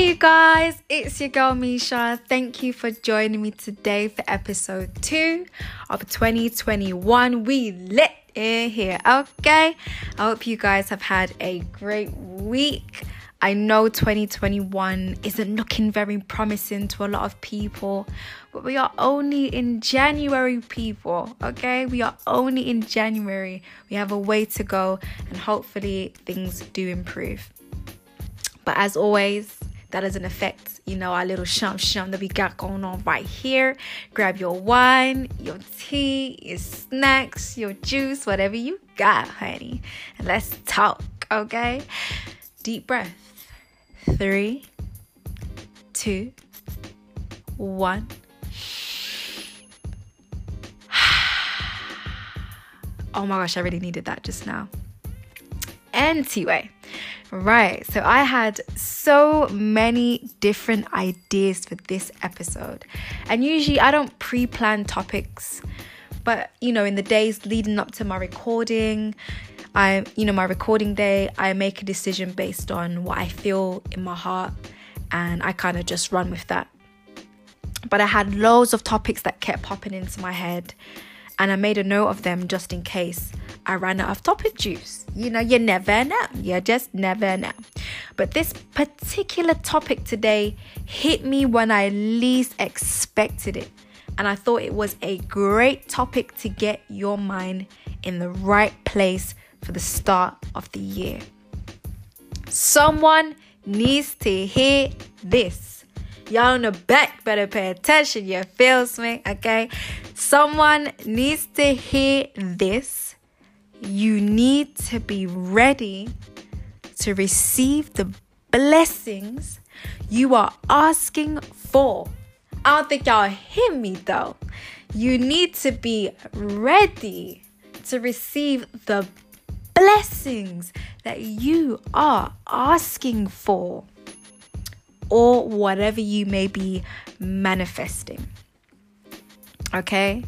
Hey, you guys, it's your girl Misha. Thank you for joining me today for episode two of 2021. We lit in here, okay? I hope you guys have had a great week. I know 2021 isn't looking very promising to a lot of people, but we are only in January, people. Okay, we are only in January. We have a way to go, and hopefully, things do improve. But as always, that doesn't affect, you know, our little shum shum that we got going on right here. Grab your wine, your tea, your snacks, your juice, whatever you got, honey. And let's talk, okay? Deep breath. Three, two, one. Oh my gosh, I really needed that just now. Anyway, right, so I had so many different ideas for this episode, and usually I don't pre plan topics, but you know, in the days leading up to my recording, I, you know, my recording day, I make a decision based on what I feel in my heart, and I kind of just run with that. But I had loads of topics that kept popping into my head and I made a note of them just in case I ran out of topic juice. You know, you never know. You just never know. But this particular topic today hit me when I least expected it. And I thought it was a great topic to get your mind in the right place for the start of the year. Someone needs to hear this. Y'all in the back better pay attention. You feels me? Okay. Someone needs to hear this. You need to be ready to receive the blessings you are asking for. I don't think y'all hear me though. You need to be ready to receive the blessings that you are asking for or whatever you may be manifesting. Okay?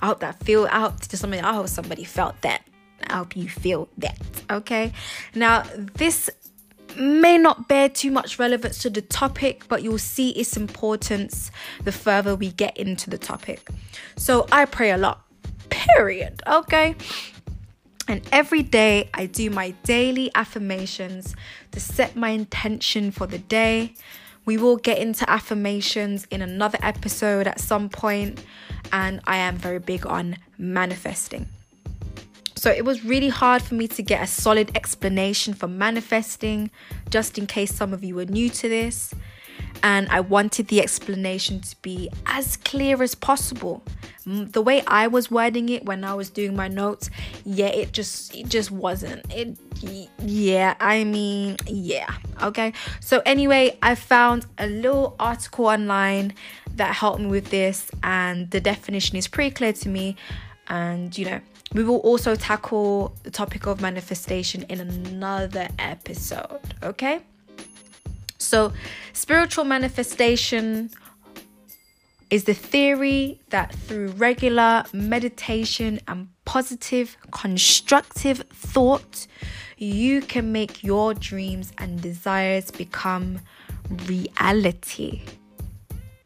I hope that feel out to somebody. I hope somebody felt that. I hope you feel that. Okay? Now, this may not bear too much relevance to the topic, but you'll see its importance the further we get into the topic. So I pray a lot. Period. Okay? And every day I do my daily affirmations to set my intention for the day. We will get into affirmations in another episode at some point, and I am very big on manifesting. So it was really hard for me to get a solid explanation for manifesting, just in case some of you are new to this. And I wanted the explanation to be as clear as possible the way I was wording it when I was doing my notes, yeah, it just it just wasn't. It yeah, I mean, yeah. Okay. So anyway, I found a little article online that helped me with this and the definition is pretty clear to me and you know, we will also tackle the topic of manifestation in another episode, okay? So, spiritual manifestation is the theory that through regular meditation and positive, constructive thought, you can make your dreams and desires become reality.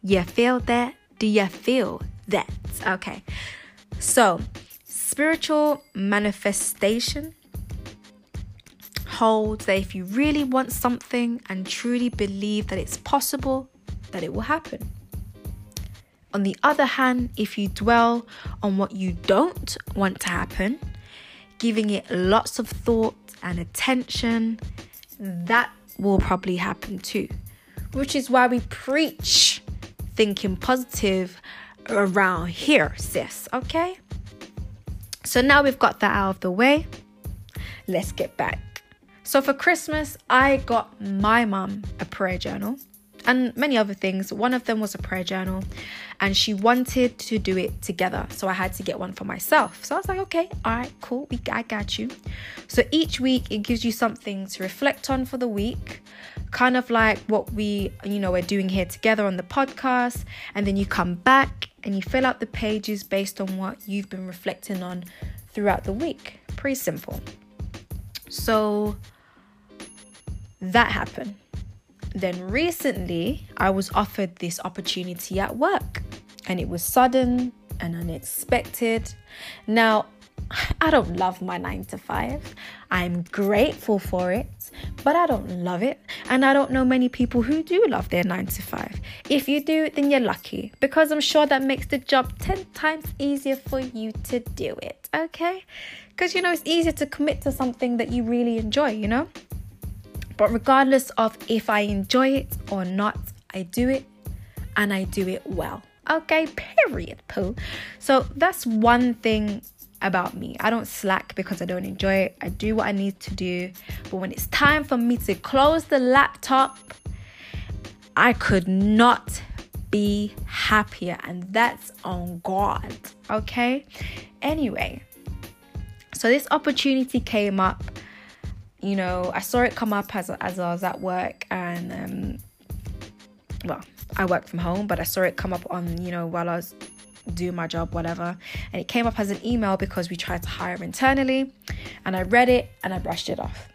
You feel that? Do you feel that? Okay. So, spiritual manifestation holds that if you really want something and truly believe that it's possible, that it will happen. On the other hand, if you dwell on what you don't want to happen, giving it lots of thought and attention, that will probably happen too. Which is why we preach thinking positive around here, sis, okay? So now we've got that out of the way, let's get back. So for Christmas, I got my mum a prayer journal and many other things. One of them was a prayer journal, and she wanted to do it together. So I had to get one for myself. So I was like, okay, all right, cool, we, I got you. So each week it gives you something to reflect on for the week, kind of like what we, you know, we're doing here together on the podcast. And then you come back and you fill out the pages based on what you've been reflecting on throughout the week. Pretty simple. So that happened then recently, I was offered this opportunity at work, and it was sudden and unexpected. Now, I don't love my nine to five. I'm grateful for it, but I don't love it. And I don't know many people who do love their nine to five. If you do, then you're lucky because I'm sure that makes the job 10 times easier for you to do it. Okay? Because you know, it's easier to commit to something that you really enjoy, you know? But regardless of if I enjoy it or not, I do it and I do it well. Okay, period, poo. So that's one thing about me. I don't slack because I don't enjoy it. I do what I need to do. But when it's time for me to close the laptop, I could not be happier. And that's on God. Okay? Anyway, so this opportunity came up. You know, I saw it come up as, as I was at work and, um, well, I work from home, but I saw it come up on, you know, while I was doing my job, whatever. And it came up as an email because we tried to hire internally. And I read it and I brushed it off.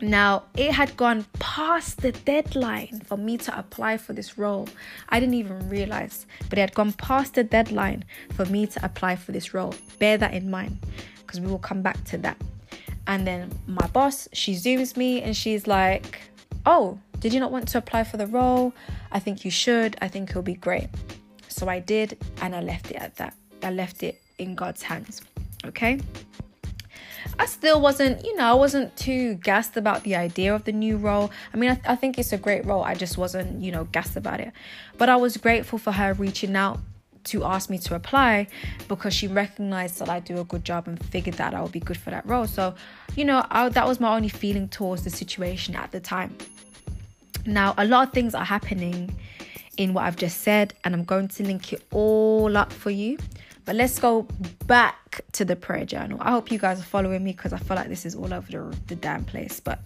Now, it had gone past the deadline for me to apply for this role. I didn't even realize, but it had gone past the deadline for me to apply for this role. Bear that in mind because we will come back to that. And then my boss, she zooms me and she's like, Oh, did you not want to apply for the role? I think you should. I think it'll be great. So I did, and I left it at that. I left it in God's hands. Okay. I still wasn't, you know, I wasn't too gassed about the idea of the new role. I mean, I, th- I think it's a great role. I just wasn't, you know, gassed about it. But I was grateful for her reaching out to ask me to apply because she recognized that I do a good job and figured that I would be good for that role. So, you know, I, that was my only feeling towards the situation at the time. Now, a lot of things are happening in what I've just said, and I'm going to link it all up for you. But let's go back to the prayer journal. I hope you guys are following me because I feel like this is all over the, the damn place, but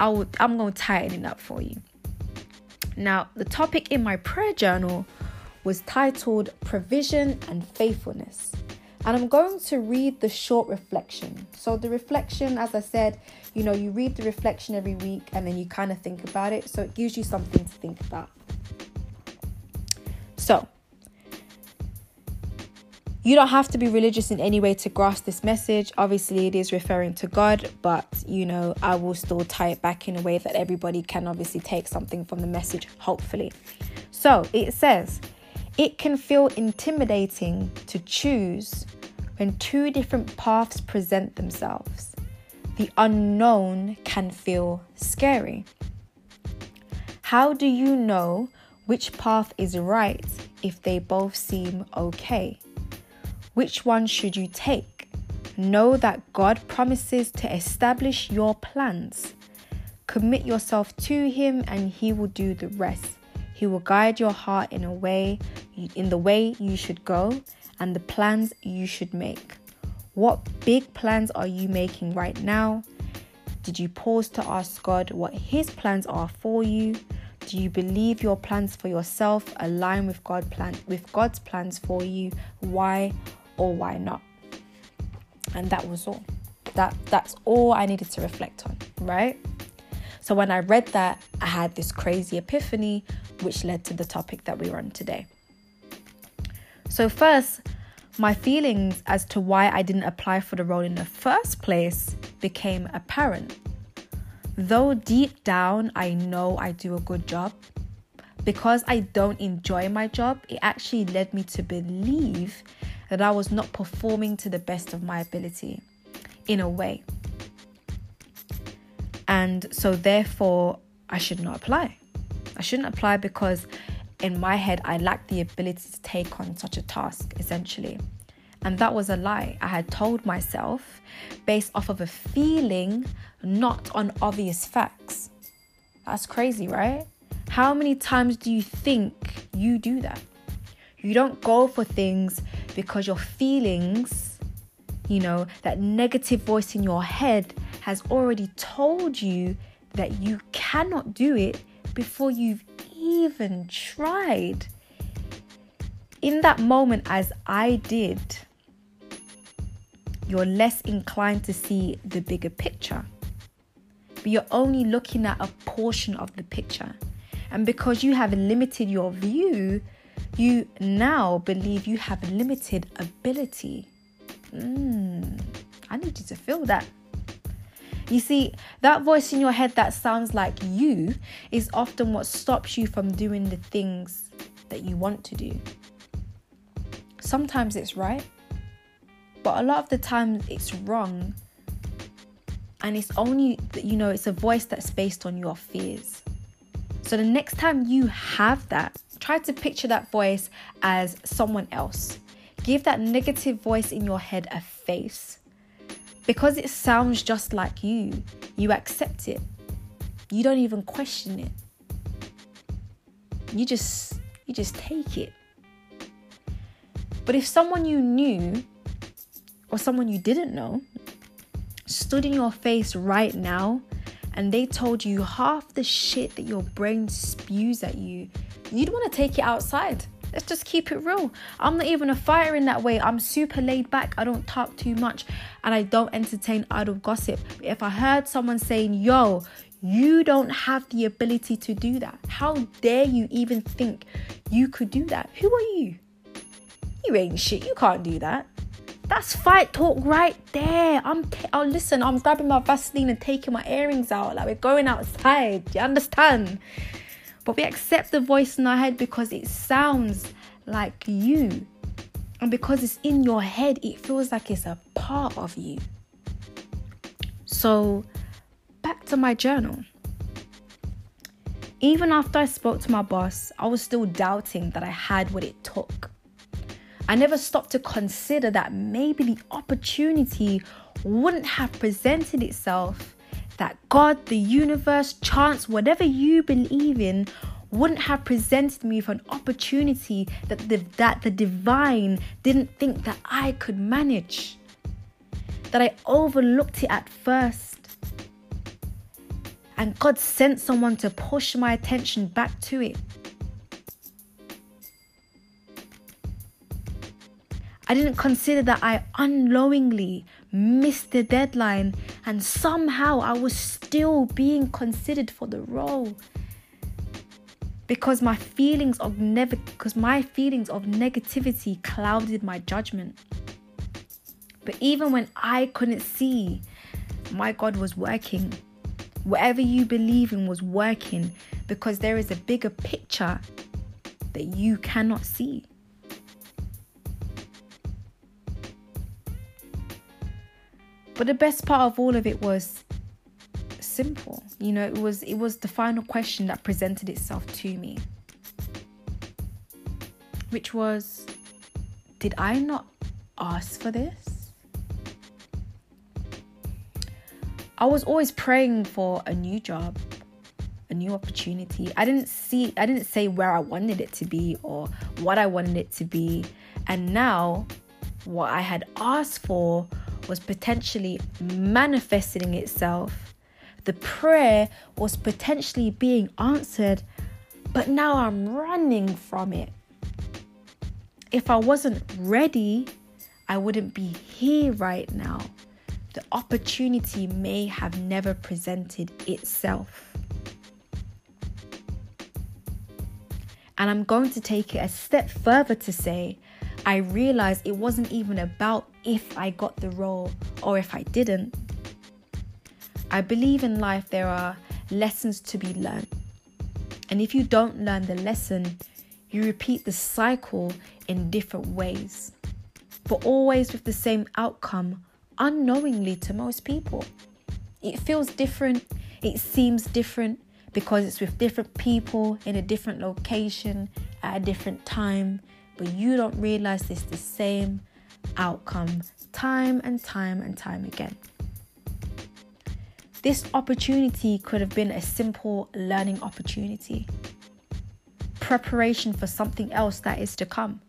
I will, I'm going to tighten it up for you. Now, the topic in my prayer journal was titled Provision and Faithfulness. And I'm going to read the short reflection. So, the reflection, as I said, you know, you read the reflection every week and then you kind of think about it. So, it gives you something to think about. So, you don't have to be religious in any way to grasp this message. Obviously, it is referring to God, but you know, I will still tie it back in a way that everybody can obviously take something from the message, hopefully. So, it says, it can feel intimidating to choose when two different paths present themselves. The unknown can feel scary. How do you know which path is right if they both seem okay? Which one should you take? Know that God promises to establish your plans. Commit yourself to Him and He will do the rest. He will guide your heart in a way in the way you should go and the plans you should make. What big plans are you making right now? Did you pause to ask God what His plans are for you? Do you believe your plans for yourself align with God plan with God's plans for you? Why or why not? And that was all. That that's all I needed to reflect on, right? So when I read that, I had this crazy epiphany which led to the topic that we're on today. So first, my feelings as to why I didn't apply for the role in the first place became apparent. Though deep down I know I do a good job, because I don't enjoy my job, it actually led me to believe that I was not performing to the best of my ability in a way. And so, therefore, I should not apply. I shouldn't apply because in my head, I lacked the ability to take on such a task, essentially. And that was a lie. I had told myself based off of a feeling, not on obvious facts. That's crazy, right? How many times do you think you do that? You don't go for things because your feelings, you know, that negative voice in your head has already told you that you cannot do it before you've even tried. In that moment, as I did, you're less inclined to see the bigger picture. but you're only looking at a portion of the picture. And because you have limited your view, you now believe you have limited ability. Mm, I need you to feel that. You see, that voice in your head that sounds like you is often what stops you from doing the things that you want to do. Sometimes it's right, but a lot of the time it's wrong. And it's only, that you know, it's a voice that's based on your fears. So the next time you have that, try to picture that voice as someone else. Give that negative voice in your head a face. Because it sounds just like you, you accept it. You don't even question it. You just you just take it. But if someone you knew or someone you didn't know stood in your face right now and they told you half the shit that your brain spews at you, you'd want to take it outside. Let's just keep it real. I'm not even a fighter in that way. I'm super laid back. I don't talk too much and I don't entertain idle gossip. If I heard someone saying, yo, you don't have the ability to do that. How dare you even think you could do that? Who are you? You ain't shit. You can't do that. That's fight talk right there. I'm t- oh listen, I'm grabbing my Vaseline and taking my earrings out. Like we're going outside. You understand? But we accept the voice in our head because it sounds like you. And because it's in your head, it feels like it's a part of you. So back to my journal. Even after I spoke to my boss, I was still doubting that I had what it took. I never stopped to consider that maybe the opportunity wouldn't have presented itself, that God, the universe, chance, whatever you believe in, wouldn't have presented me with an opportunity that the, that the divine didn't think that I could manage. That I overlooked it at first and God sent someone to push my attention back to it. I didn't consider that I unknowingly missed the deadline and somehow I was still being considered for the role. Because my feelings of never because my feelings of negativity clouded my judgment. But even when I couldn't see, my God was working. Whatever you believe in was working because there is a bigger picture that you cannot see. But the best part of all of it was simple. You know, it was it was the final question that presented itself to me. Which was did I not ask for this? I was always praying for a new job, a new opportunity. I didn't see, I didn't say where I wanted it to be or what I wanted it to be. And now, what I had asked for was potentially manifesting itself. The prayer was potentially being answered, but now I'm running from it. If I wasn't ready, I wouldn't be here right now the opportunity may have never presented itself. And I'm going to take it a step further to say, I realized it wasn't even about if I got the role or if I didn't. I believe in life there are lessons to be learned. And if you don't learn the lesson, you repeat the cycle in different ways, but always with the same outcome unknowingly to most people. It feels different, it seems different because it's with different people in a different location at a different time, but you don't realize it's the same outcome time and time and time again. This opportunity could have been a simple learning opportunity, preparation for something else that is to come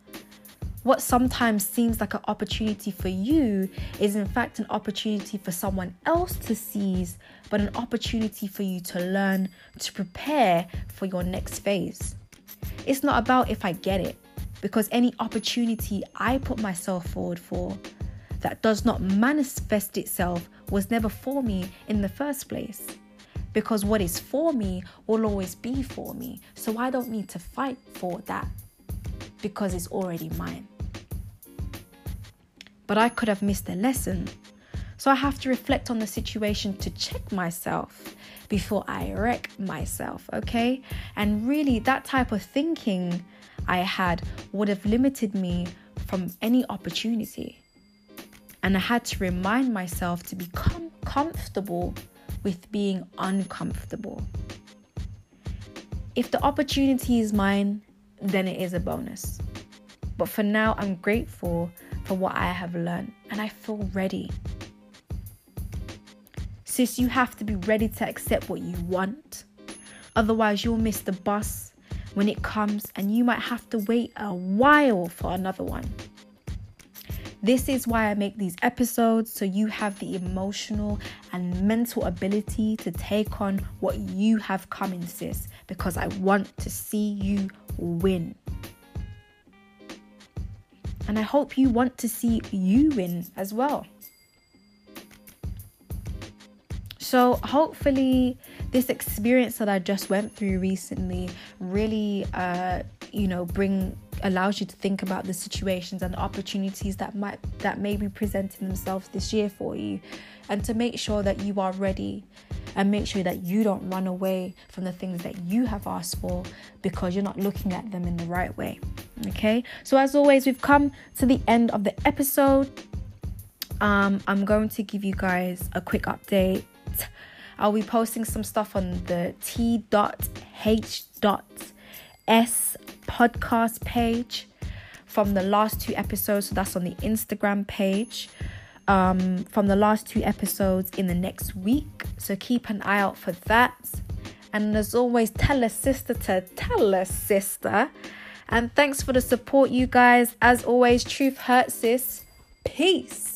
what sometimes seems like an opportunity for you is in fact an opportunity for someone else to seize, but an opportunity for you to learn to prepare for your next phase. It's not about if I get it, because any opportunity I put myself forward for that does not manifest itself was never for me in the first place. because what is for me will always be for me. So I don't need to fight for that because it's already mine. But I could have missed a lesson. So I have to reflect on the situation to check myself before I wreck myself, okay? And really, that type of thinking I had would have limited me from any opportunity. And I had to remind myself to become comfortable with being uncomfortable. If the opportunity is mine, then it is a bonus. But for now, I'm grateful for what I have learned and I feel ready. Sis, you have to be ready to accept what you want. Otherwise, you'll miss the bus when it comes and you might have to wait a while for another one. This is why I make these episodes so you have the emotional and mental ability to take on what you have coming, sis, because I want to see you win. And I hope you want to see you win as well. So, hopefully, this experience that I just went through recently really, uh, you know, bring allows you to think about the situations and the opportunities that might that may be presenting themselves this year for you. And to make sure that you are ready and make sure that you don't run away from the things that you have asked for because you're not looking at them in the right way. Okay? So as always we've come to the end of the episode. Um i'm going to give you guys a quick update i'll be posting some stuff on the t.h. S podcast page from the last two episodes. So that's on the Instagram page um, from the last two episodes in the next week. So keep an eye out for that. And as always, tell a sister to tell a sister. And thanks for the support, you guys. As always, truth hurts, sis. Peace.